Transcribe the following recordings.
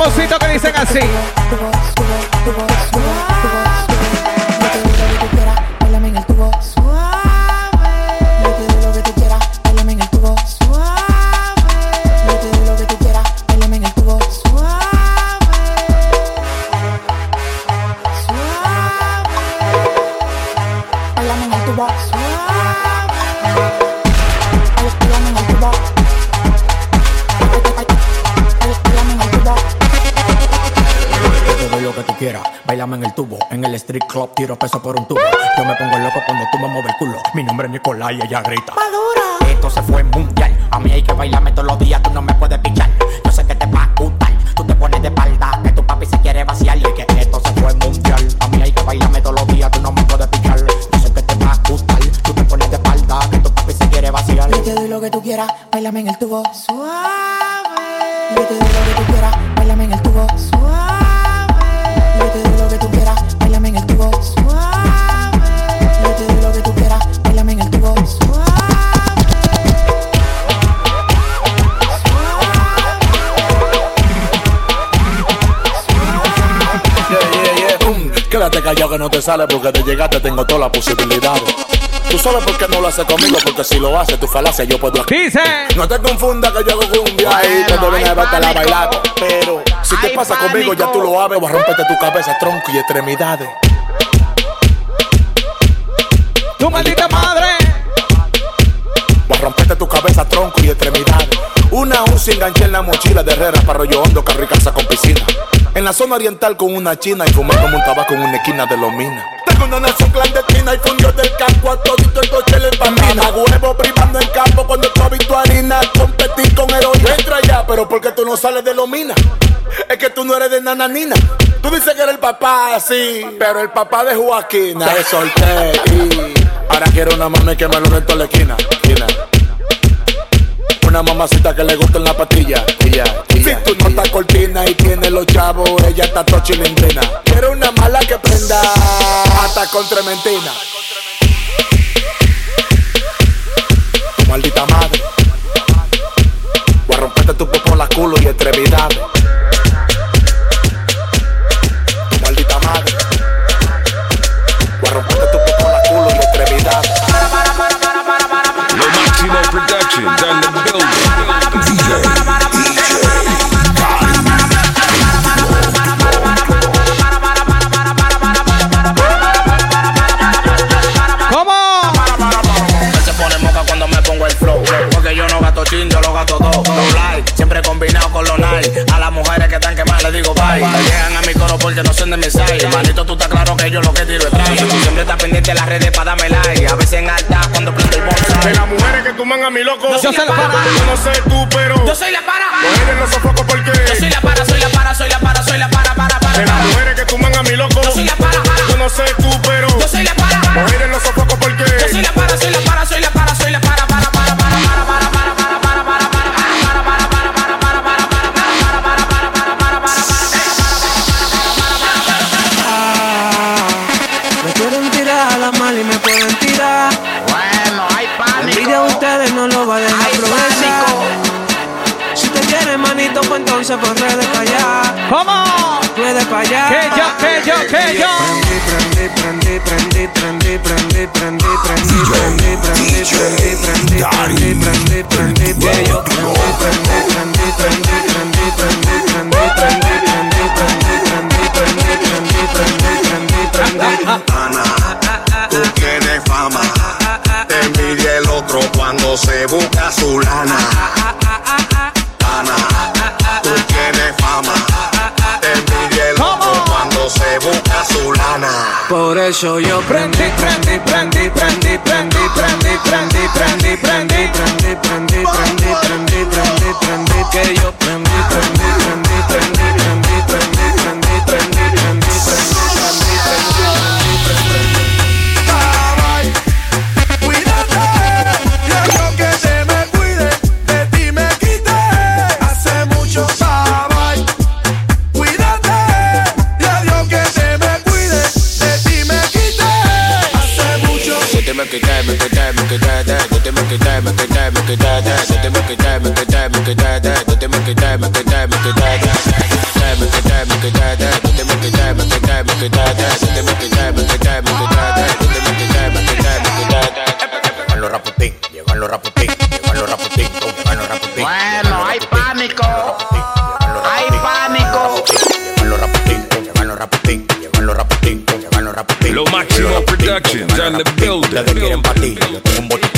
Hermosito que dicen así. Street club tiro peso por un tubo. Yo me pongo loco cuando tú me mueves el culo. Mi nombre es Nicolás y ella grita. Madura. Esto se fue mundial. A mí hay que bailarme todos los días, tú no me puedes pichar. Yo sé que te va a gustar. Tú te pones de espalda, que tu papi se quiere vaciar. Y que esto se fue mundial. A mí hay que bailarme todos los días, tú no me puedes pichar. Yo sé que te va a gustar. Tú te pones de espalda, que tu papi se quiere vaciar. Yo te doy lo que tú quieras, bailame en el tubo. Quédate callado que no te sale porque de llegaste tengo todas las posibilidades. Tú sabes por qué no lo haces conmigo, porque si lo haces, tu falacia yo puedo Dice. No te confundas que yo hago cumbia ahí cuando venga a la bailar. Pero si te pasa conmigo, ya tú lo sabes, voy a romperte tu cabeza, tronco y extremidades. Tu maldita madre. Once enganché en la mochila de Herrera para rollo hondo, carro casa con piscina. En la zona oriental con una china y fumando un tabaco en una esquina de los minas. Tengo una nación clandestina y fundió del campo a todito el coche le empamina. huevo privando en campo cuando tú has visto harina. Competir con heroína. Entra ya, pero ¿por qué tú no sales de los minas? Es que tú no eres de nananina. Tú dices que eres el papá, sí, pero el papá de Joaquina. Te solté y ahora quiero una mami que me lo toda la esquina. Una mamacita que le gusta en la patilla. Ella, Si tú no estás cortina y tienes los chavos, ella está todo chilindrina. Quiero una mala que prenda hasta con trementina. Maldita madre. Voy a romperte tu popo la culo y extremidades. Porque no son de side. Manito, tú estás claro que yo lo que tiro es. Tú siempre estás pendiente de las redes para darme like. A veces en alta cuando prendo el De bonsai. las mujeres que tuman a mi loco. Yo se la para. Yo no sé tú, pero. Yo soy la para. Mujeres no sofoco porque. Yo soy la para, soy la para, soy la para, soy la para, para, para. De las mujeres que tuman a mi loco. Yo soy la para, para. Yo no sé tú, pero. Prendí, prendí, prendí, prendí, yo prendí, prendí, prendí, prendí, prendí, prendí, prendí, prendí, prendí, prendí, prendí, prendí, prendí, prendí, prendí. Ana, tú tienes fama. Te envidia el otro cuando se busca su lana. Ana, tú tienes fama. Te envidia el otro cuando se busca su lana. Por eso yo prendí, prendí, and Bueno, hay pánico. Hay pánico. Lo máximo productions and the building. Yo tengo un botín.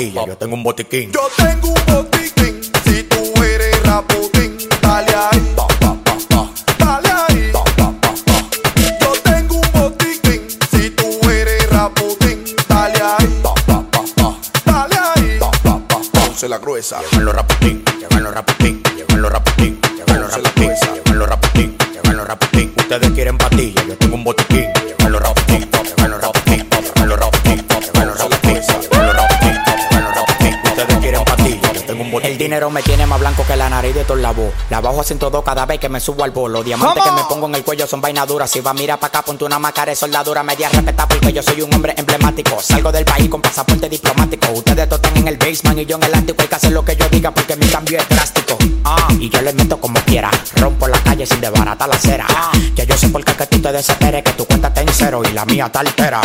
Yo tengo un botiquín. Yo tengo un botiquín, si tú eres raputín, dale ahí, Pa, pa, pa, pa, dale ahí. pa, pa, pa, pa. Yo tengo un botiquín, si tú eres raputín, dale ahí, Pa, pa, pa, pa, dale ahí. pa, pa, pa, pa. Ponce la dinero me tiene más blanco que la nariz de todo la voz. La bajo a 102 cada vez que me subo al bolo. Diamantes que me pongo en el cuello son vainas duras. Si va a mirar pa' acá, ponte una máscara de soldadura media respeta porque yo soy un hombre emblemático. Salgo del país con pasaporte diplomático. Ustedes todos están en el basement y yo en el ático. Hay que hacer lo que yo diga porque mi cambio es drástico. Ah, y yo les meto como quiera. Rompo la calle sin desbaratar la acera. Ah, ya yo sé por qué que tú te desesperes, que tu cuenta está en cero y la mía está altera.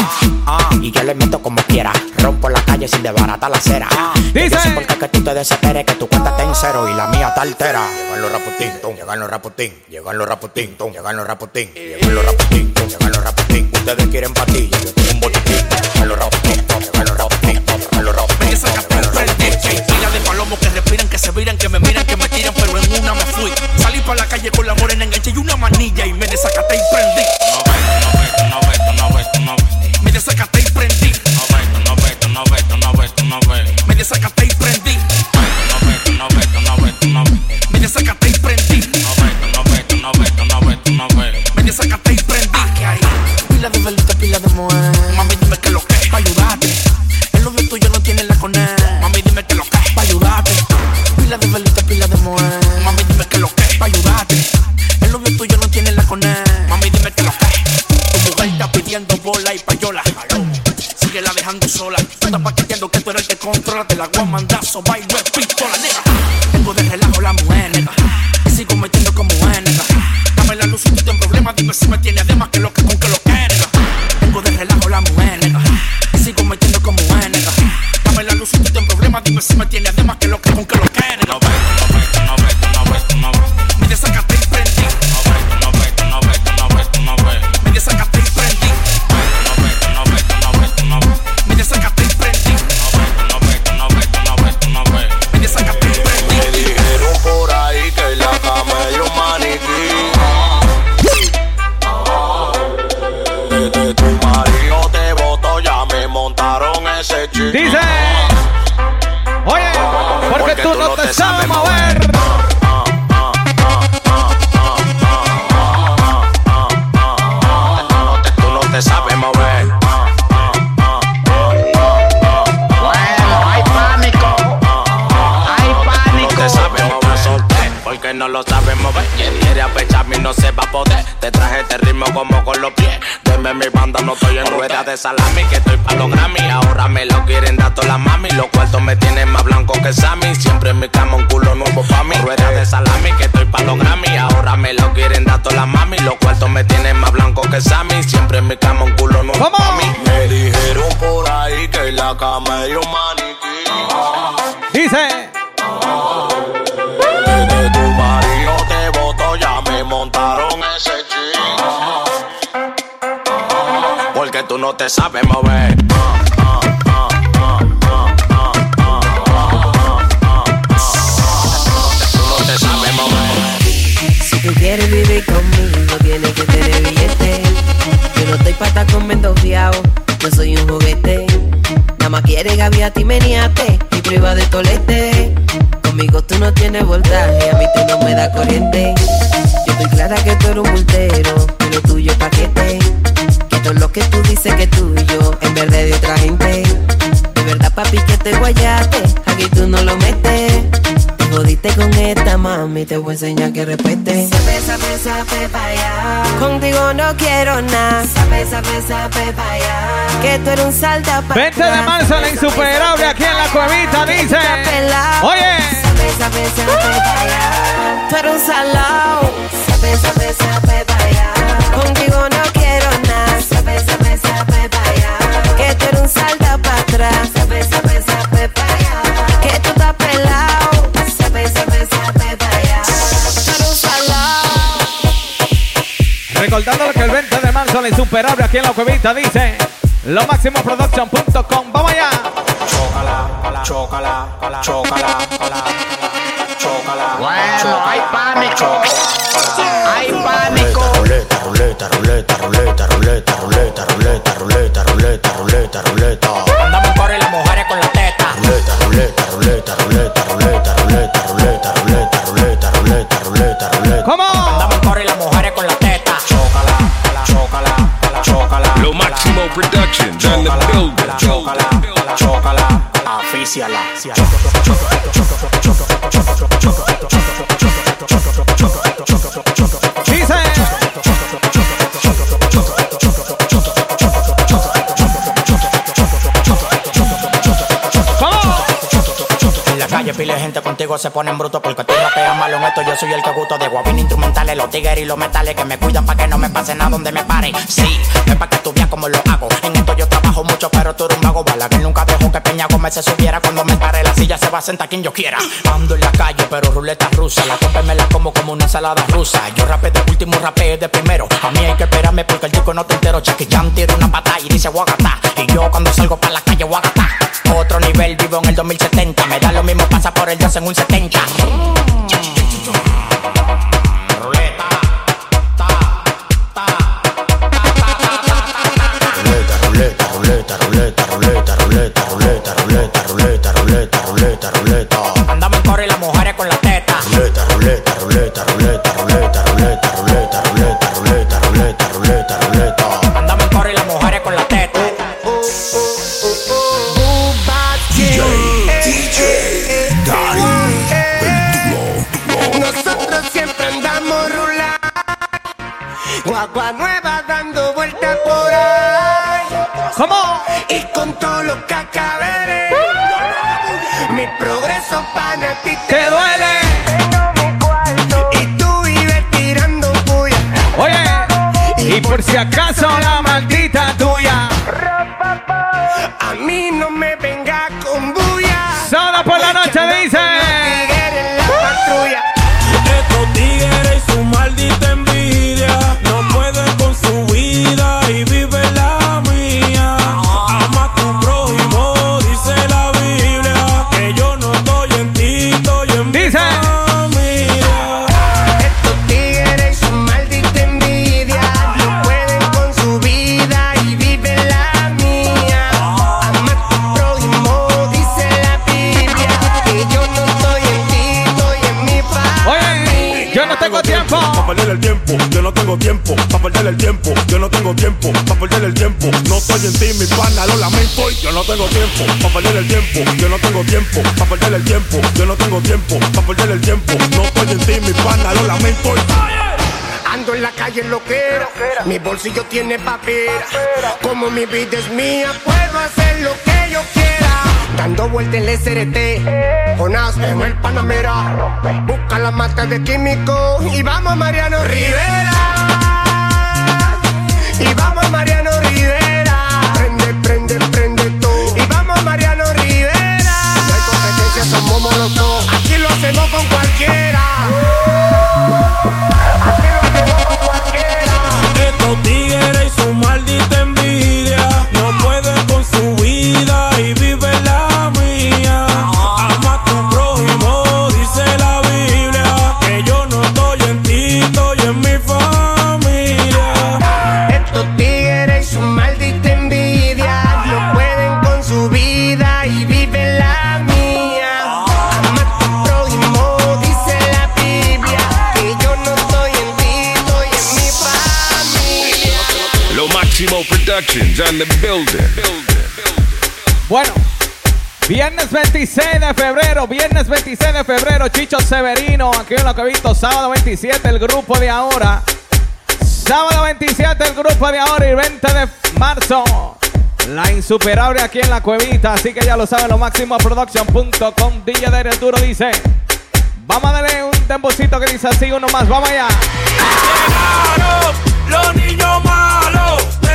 Ah, y yo les meto como quiera. Rompo la calle sin desbaratar la acera. Ah, ya yo sé por qué que tú te desesperes, que tu cuenta está en cero y la mía está altera. Llegan los raputín, tum, llegan los raputín, llegan los raputín, tum, llegan los raputín, llegan los raputín, llegan los raputín. Ustedes quieren patilla, yo tengo un botiquín. Llegan los raputín, tum, llegan los raputín, tum, llegan los raputín, Me sacaste llegan un frente. Tira de palomos que respiran, que se viran, que me miran, que me tiran, pero en una me fui. Salí para la calle con la morena enganché y una manilla y me desacaté y prendí. No ves, no ves, no ves, no ves. Me desacaté y De relajo la mujer, sigo metiendo como nega. Dame la luz si tú tienes problemas. Dime si me tiene además que lo que con que lo This sabes mover. Quien quiere apecharme no se va a poder. Te traje este ritmo como con los pies. Deme mi banda, no estoy en rueda de salami. Que estoy pa' los Grammy. Ahora me lo quieren dar todas las mami. Los cuartos me tienen más blanco que Sammy. Siempre en mi cama un culo nuevo pa' mí. Rueda de salami, que estoy pa' los Grammy. Ahora me lo quieren dar todas las mami. Los cuartos me tienen más blanco que Sammy. Siempre en mi cama un culo nuevo pa' mí. Me dijeron por ahí que en la cama hay un no te sabes mover. Tú no te sabes mover. Si tú quieres vivir conmigo, tienes que tener billete. Yo no estoy pa' estar comiendo fiao, yo soy un juguete. Nada más quieres gaviate y meniate y prueba de tolete. Conmigo tú no tienes voltaje, a mí tú no me da corriente. Yo estoy clara que tú eres un bultero, pero paquete. Que tú dices que es tuyo, en verdad de otra gente. De verdad, papi, que te guayate, aquí tú no lo metes. Te jodiste con esta mami, y te voy a enseñar que respete. Sabe, sabe, sabe, vaya. Contigo no quiero nada. Sabe, sabe, sabe, vaya. Que tú eres un salta para 20 de marzo, la insuperable aquí en la cuevita dice. Oye. Sabe, sabe, sabe, vaya. Tú eres un salao. Sabe, sabe, sabe, vaya. Contigo no quiero son aquí en la cuevita, dice lo máximo production.com. Vamos allá. Chocala, chocala, chocala, chocala, chocala. Bueno, hay pánico. Calle pile gente contigo se ponen brutos porque tú rapeas malo en esto. Yo soy el que gusto de guapín instrumentales, los tigres y los metales que me cuidan para que no me pase nada donde me pare. Sí, es para que tú veas cómo lo hago. En esto yo trabajo mucho, pero tú eres un vago. Bala que nunca dejó que Peña Gómez se subiera. Cuando me pare la silla se va a sentar quien yo quiera. Ando en la calle, pero ruleta rusa. La tope me la como como una ensalada rusa. Yo rapé de último, rapé de primero. A mí hay que esperarme porque el disco no te entero. Jackie Chan tira una pata y dice Wagata. Y yo cuando salgo para la en el 2070. Me da lo mismo, pasa por el Dios en un 70. se acaba. Yo no tengo tiempo. Pa' perder el tiempo, yo no tengo tiempo. Pa' perder el tiempo, yo no tengo tiempo. Pa' perder el tiempo, no estoy en ti, mi pana, lo lamento. Yo no tengo tiempo. Pa' perder el tiempo, yo no tengo tiempo. Pa' perder el tiempo, yo no tengo tiempo. Pa' perder el tiempo, no estoy en ti, mi pana, lo lamento. Ando en la calle en lo que era. Mi bolsillo tiene papera. Como mi vida es mía, puedo hacer lo que yo quiera. Dando vueltas en el SRT. Jonas en el Panamera. Busca la mata de químico. Y vamos Mariano Rivera. Y vamos Mariano Bueno, viernes 26 de febrero, viernes 26 de febrero, Chicho Severino, aquí en lo que visto, sábado 27, el grupo de ahora. Sábado 27, el grupo de ahora y 20 de marzo. La insuperable aquí en la cuevita, así que ya lo saben, lo máximo production.com, DJ de Duro dice. Vamos a darle un temposito que dice así, uno más, vamos allá. Llegaron los niños malos.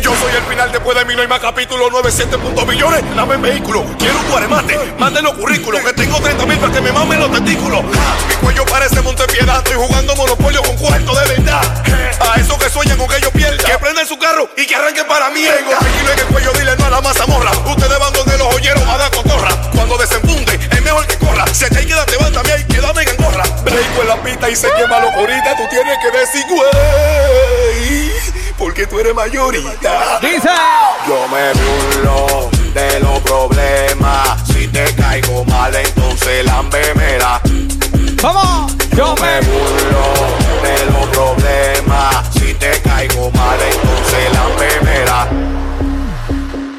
Yo soy el final después de mí, no más capítulo 97 puntos millones. Dame vehículo, quiero un guaremate, manden los currículos, que tengo 30 mil para que me mamen los testículos. Mi cuello parece Montepiedad, estoy jugando monopolio con cuarto de verdad. A esos que sueñan con que yo pierda, que prenden su carro y que arranquen para mí. Tengo tranquilo en el cuello, dile no a la mazamorra. Ustedes van donde los joyeros a dar cotorra. Cuando desenfunde, es mejor que corra. Si aquí hay que darte banda, hay que dame en gorra. Breiko en la pista y se quema locurita, tú tienes que decir, güey, porque tú eres mayorita. Dice. Yo me burlo de los problemas. Si te caigo mal, entonces lambemera. Vamos. Yo me burlo de los problemas. Si te caigo mal, entonces lambemera.